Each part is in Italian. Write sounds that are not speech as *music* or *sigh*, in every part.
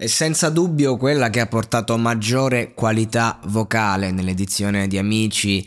È senza dubbio quella che ha portato maggiore qualità vocale nell'edizione di Amici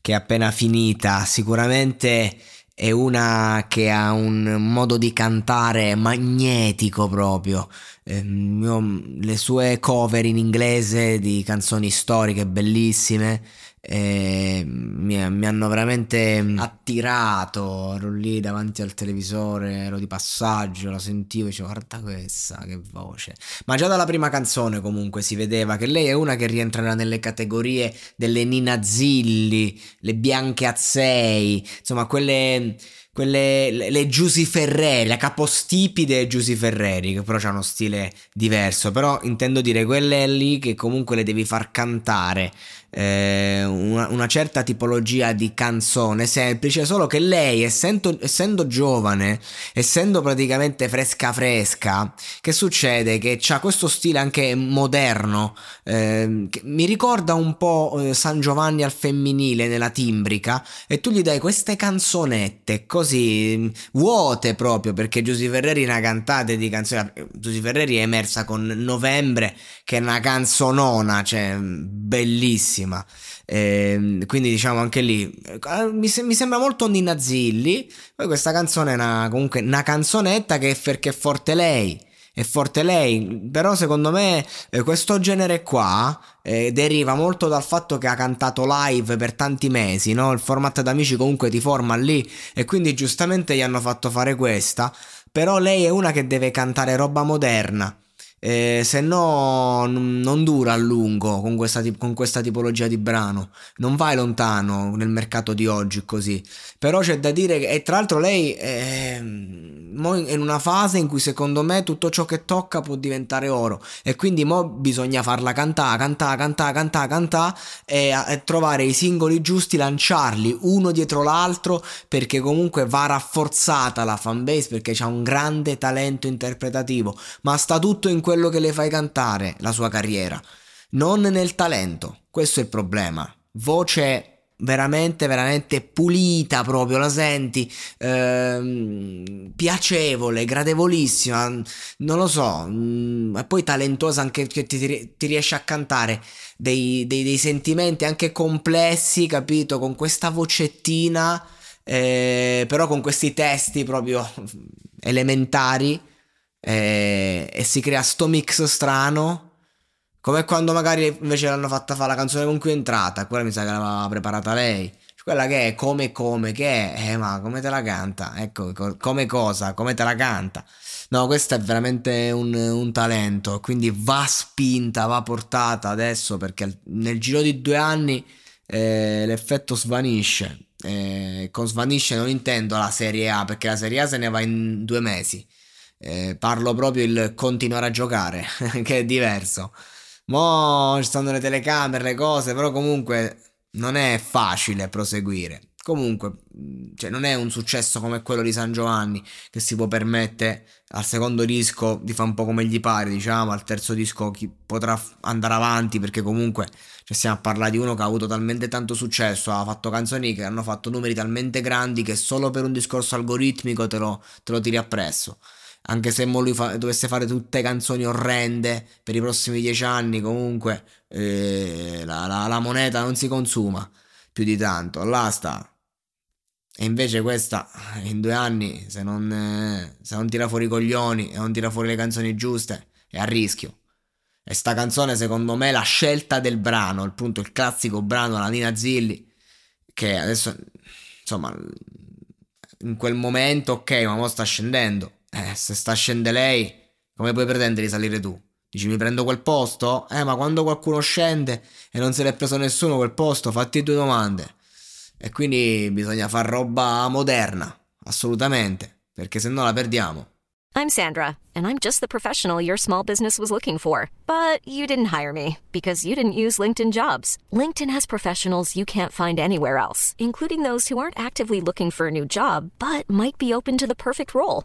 che è appena finita. Sicuramente è una che ha un modo di cantare magnetico proprio. Eh, io, le sue cover in inglese di canzoni storiche bellissime e mi, mi, hanno veramente attirato. Ero lì davanti al televisore, ero di passaggio, la sentivo e dicevo guarda questa, che voce. Ma già dalla prima canzone comunque si vedeva che lei è una che rientrerà nelle categorie delle Nina Zilli, le Bianche Azzei, insomma quelle quelle le, le Giusy Ferreri, la capostipide Giusy Ferreri, che però hanno stile diverso, però intendo dire quelle lì che comunque le devi far cantare eh, una, una, certa tipologia di canzone semplice, solo che lei, essendo, essendo, giovane, essendo praticamente fresca fresca, che succede? Che ha questo stile anche moderno, eh, mi ricorda un po' eh, San Giovanni al femminile nella timbrica, e tu gli dai queste canzonette mm, vuote proprio, perché Giusy Ferreri una cantante di canzoni, Giusy Ferreri è emersa con Novembre, che è una canzonona, cioè bellissima bellissima. Eh, quindi diciamo anche lì eh, mi, se- mi, sembra molto Nina Zilli. Poi questa canzone è una, comunque una canzonetta che è perché è forte lei. È forte lei, però secondo me eh, questo genere qua eh, deriva molto dal fatto che ha cantato live per tanti mesi, no? Il format d'amici comunque ti forma lì e quindi giustamente gli hanno fatto fare questa, però lei è una che deve cantare roba moderna eh, se no non dura a lungo con questa, con questa, tipologia di brano, non vai lontano nel mercato di oggi così, però c'è da dire che, e tra l'altro lei è in una fase in cui secondo me tutto ciò che tocca può diventare oro e quindi mo bisogna farla cantare, cantare, cantare, cantare, cantare e, e trovare i singoli giusti, lanciarli uno dietro l'altro perché comunque va rafforzata la fanbase perché c'ha un grande talento interpretativo, ma sta tutto in quel quello che le fai cantare, la sua carriera, non nel talento. Questo è il problema. Voce veramente, veramente pulita proprio, la senti, ehm, piacevole, gradevolissima, non lo so, mh, e poi talentosa anche che ti, ti riesce a cantare dei, dei, dei, sentimenti anche complessi, capito, con questa vocettina, eh, però con questi testi proprio elementari e, e si crea sto mix strano. Come quando magari invece l'hanno fatta fare la canzone con cui è entrata, quella mi sa che l'aveva preparata lei. Quella che è come come che è, eh, ma come te la canta? Ecco, come cosa, come te la canta. No, questo è veramente un, un, talento, quindi va spinta, va portata adesso perché nel giro di due anni eh, l'effetto svanisce. Eh, con svanisce non intendo la Serie A perché la Serie A se ne va in due mesi eh, parlo proprio il continuare a giocare, *laughs* che è diverso. Mo ci stanno le telecamere, le cose, però comunque non è facile proseguire. Comunque, cioè, non è un successo come quello di San Giovanni che si può permettere al secondo disco di fare un po' come gli pare, diciamo, al terzo disco chi potrà andare avanti perché comunque cioè, stiamo a parlare di uno che ha avuto talmente tanto successo, ha fatto canzoni che hanno fatto numeri talmente grandi che solo per un discorso algoritmico te lo, te lo tiri appresso. Anche se lui fa, dovesse fare tutte canzoni orrende per i prossimi dieci anni, comunque eh, la, la, la moneta non si consuma più di tanto. Là e invece questa in due anni, se non, eh, se non tira fuori i coglioni e non tira fuori le canzoni giuste, è a rischio. E sta canzone, secondo me, la scelta del brano, appunto il classico brano, la Nina Zilli, che adesso, insomma, in quel momento, ok, ma ora sta scendendo. Eh, se sta scendendo lei, come puoi pretendere di salire tu? Dici mi prendo quel posto? Eh, ma quando qualcuno scende e non se l'è preso nessuno quel posto, fatti due domande. E quindi bisogna fare roba moderna, assolutamente, perché se no la perdiamo. I'm Sandra, and I'm just the professional your small business was looking for. But you didn't hire me because you didn't use LinkedIn jobs. LinkedIn has professionals you can't find anywhere else, including those who aren't actively looking for a new job but might be open to the perfect role,